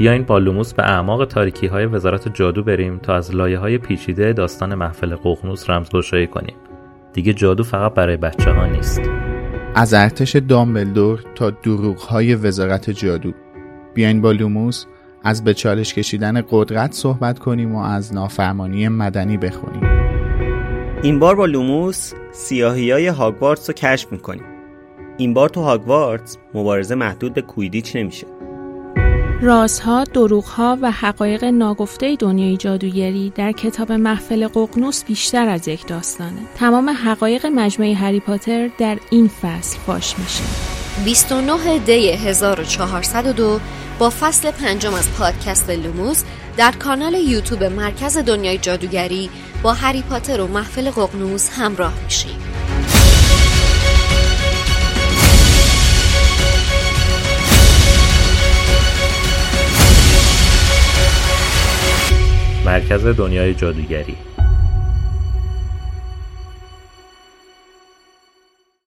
بیاین با لوموس به اعماق تاریکی های وزارت جادو بریم تا از لایه های پیچیده داستان محفل ققنوس رمزگشایی کنیم. دیگه جادو فقط برای بچه ها نیست. از ارتش دامبلدور تا دروغ های وزارت جادو. بیاین با لوموس از به چالش کشیدن قدرت صحبت کنیم و از نافرمانی مدنی بخونیم. این بار با لوموس سیاهی های هاگوارتس رو کشف می‌کنیم. این بار تو هاگوارتس مبارزه محدود به کویدیچ نمیشه. رازها، دروغها و حقایق ناگفته دنیای جادوگری در کتاب محفل ققنوس بیشتر از یک داستانه. تمام حقایق مجموعه هری پاتر در این فصل فاش میشه. 29 دی 1402 با فصل پنجم از پادکست لوموس در کانال یوتیوب مرکز دنیای جادوگری با هری پاتر و محفل ققنوس همراه میشیم. مرکز دنیای جادوگری.